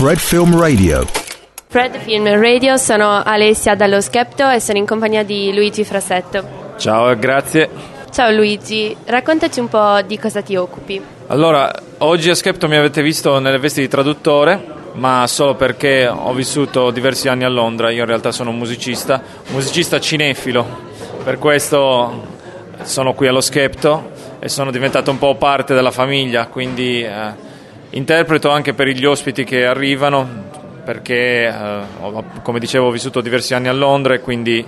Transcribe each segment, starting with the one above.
Fred Film Radio. Fred Film Radio, sono Alessia dallo Skepto e sono in compagnia di Luigi Frasetto. Ciao, grazie. Ciao Luigi, raccontaci un po' di cosa ti occupi. Allora, oggi a Skepto mi avete visto nelle vesti di traduttore, ma solo perché ho vissuto diversi anni a Londra. Io in realtà sono un musicista, musicista cinefilo, per questo sono qui allo Skepto e sono diventato un po' parte della famiglia, quindi eh, interpreto anche per gli ospiti che arrivano, perché eh, ho, come dicevo ho vissuto diversi anni a Londra e quindi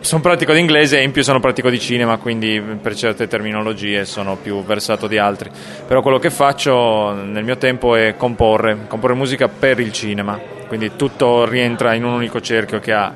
sono pratico di inglese e in più sono pratico di cinema, quindi per certe terminologie sono più versato di altri. Però quello che faccio nel mio tempo è comporre, comporre musica per il cinema, quindi tutto rientra in un unico cerchio che ha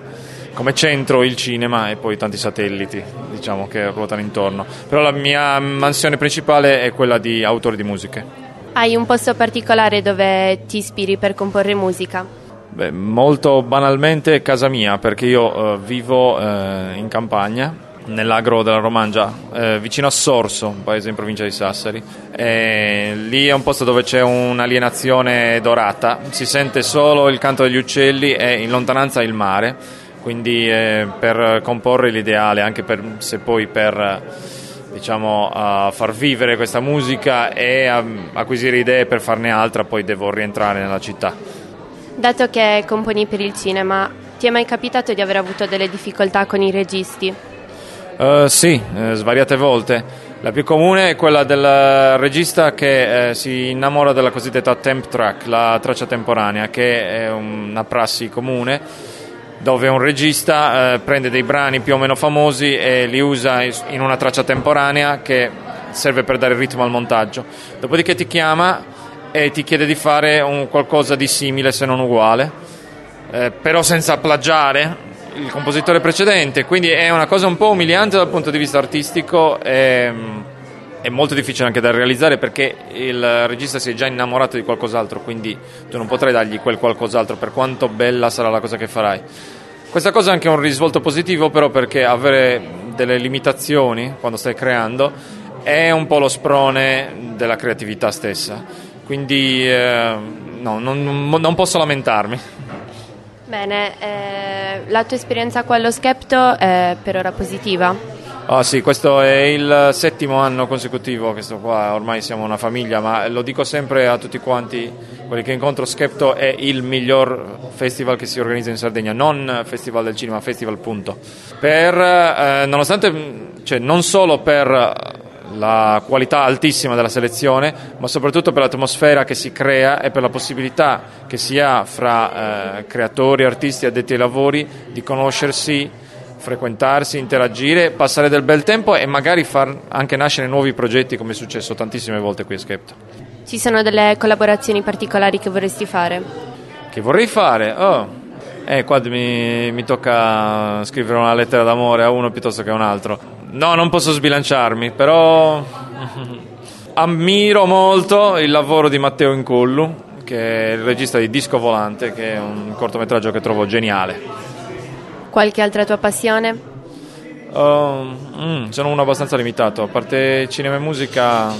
come centro il cinema e poi tanti satelliti diciamo, che ruotano intorno. Però la mia mansione principale è quella di autore di musiche. Hai un posto particolare dove ti ispiri per comporre musica? Beh, molto banalmente casa mia, perché io eh, vivo eh, in campagna, nell'agro della Romangia, eh, vicino a Sorso, un paese in provincia di Sassari. E lì è un posto dove c'è un'alienazione dorata, si sente solo il canto degli uccelli e in lontananza il mare, quindi eh, per comporre l'ideale, anche per, se poi per diciamo, far vivere questa musica e acquisire idee per farne altra, poi devo rientrare nella città. Dato che componi per il cinema, ti è mai capitato di aver avuto delle difficoltà con i registi? Uh, sì, eh, svariate volte. La più comune è quella del regista che eh, si innamora della cosiddetta temp track, la traccia temporanea, che è una prassi comune dove un regista eh, prende dei brani più o meno famosi e li usa in una traccia temporanea che serve per dare ritmo al montaggio. Dopodiché ti chiama e ti chiede di fare un qualcosa di simile se non uguale, eh, però senza plagiare il compositore precedente, quindi è una cosa un po' umiliante dal punto di vista artistico e mm, è molto difficile anche da realizzare perché il regista si è già innamorato di qualcos'altro, quindi tu non potrai dargli quel qualcos'altro per quanto bella sarà la cosa che farai. Questa cosa è anche un risvolto positivo però perché avere delle limitazioni quando stai creando è un po' lo sprone della creatività stessa quindi eh, no, non, non, posso lamentarmi. Bene, eh, la tua esperienza qua allo Skepto è per ora positiva? Ah sì, questo è il settimo anno consecutivo che sto qua, ormai siamo una famiglia, ma lo dico sempre a tutti quanti, quelli che incontro, Skepto è il miglior festival che si organizza in Sardegna, non festival del cinema, festival punto. Per, eh, nonostante, cioè, non solo per la qualità altissima della selezione, ma soprattutto per l'atmosfera che si crea e per la possibilità che si ha fra eh, creatori, artisti, addetti ai lavori di conoscersi, frequentarsi, interagire, passare del bel tempo e magari far anche nascere nuovi progetti come è successo tantissime volte qui a Skepta. Ci sono delle collaborazioni particolari che vorresti fare? Che vorrei fare? Oh, eh, qua mi, mi, tocca scrivere una lettera d'amore a uno piuttosto che a un altro. No, non posso sbilanciarmi, però ammiro molto il lavoro di Matteo Incollu, che è il regista di Disco Volante, che è un cortometraggio che trovo geniale. Qualche altra tua passione? Uh, mm, sono uno abbastanza limitato, a parte cinema e musica,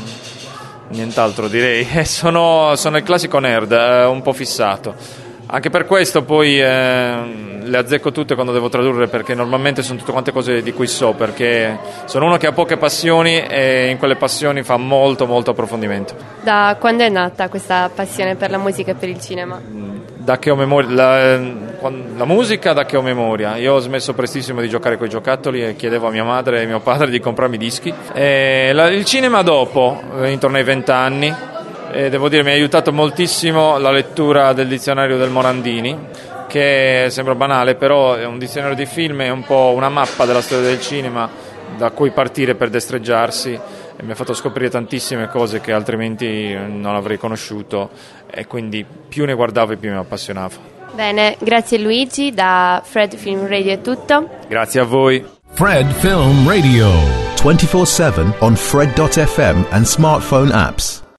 nient'altro direi. sono, sono il classico nerd, eh, un po' fissato anche per questo poi eh, le azzecco tutte quando devo tradurre perché normalmente sono tutte quante cose di cui so perché sono uno che ha poche passioni e in quelle passioni fa molto molto approfondimento. Da quando è nata questa passione per la musica e per il cinema? Da che ho memoria, la, la musica da che ho memoria. Io ho smesso prestissimo di giocare con i giocattoli e chiedevo a mia madre e mio padre di comprarmi dischi. La, il cinema dopo, eh, intorno ai vent'anni devo dire mi ha aiutato moltissimo la lettura del dizionario del Morandini che sembra banale però è un dizionario di film è un po' una mappa della storia del cinema da cui partire per destreggiarsi e mi ha fatto scoprire tantissime cose che altrimenti non avrei conosciuto e quindi più ne guardavo e più mi appassionavo. Bene, grazie Luigi, da Fred Film Radio è tutto. Grazie a voi. Fred Film Radio 24/7 on fred.fm and smartphone apps.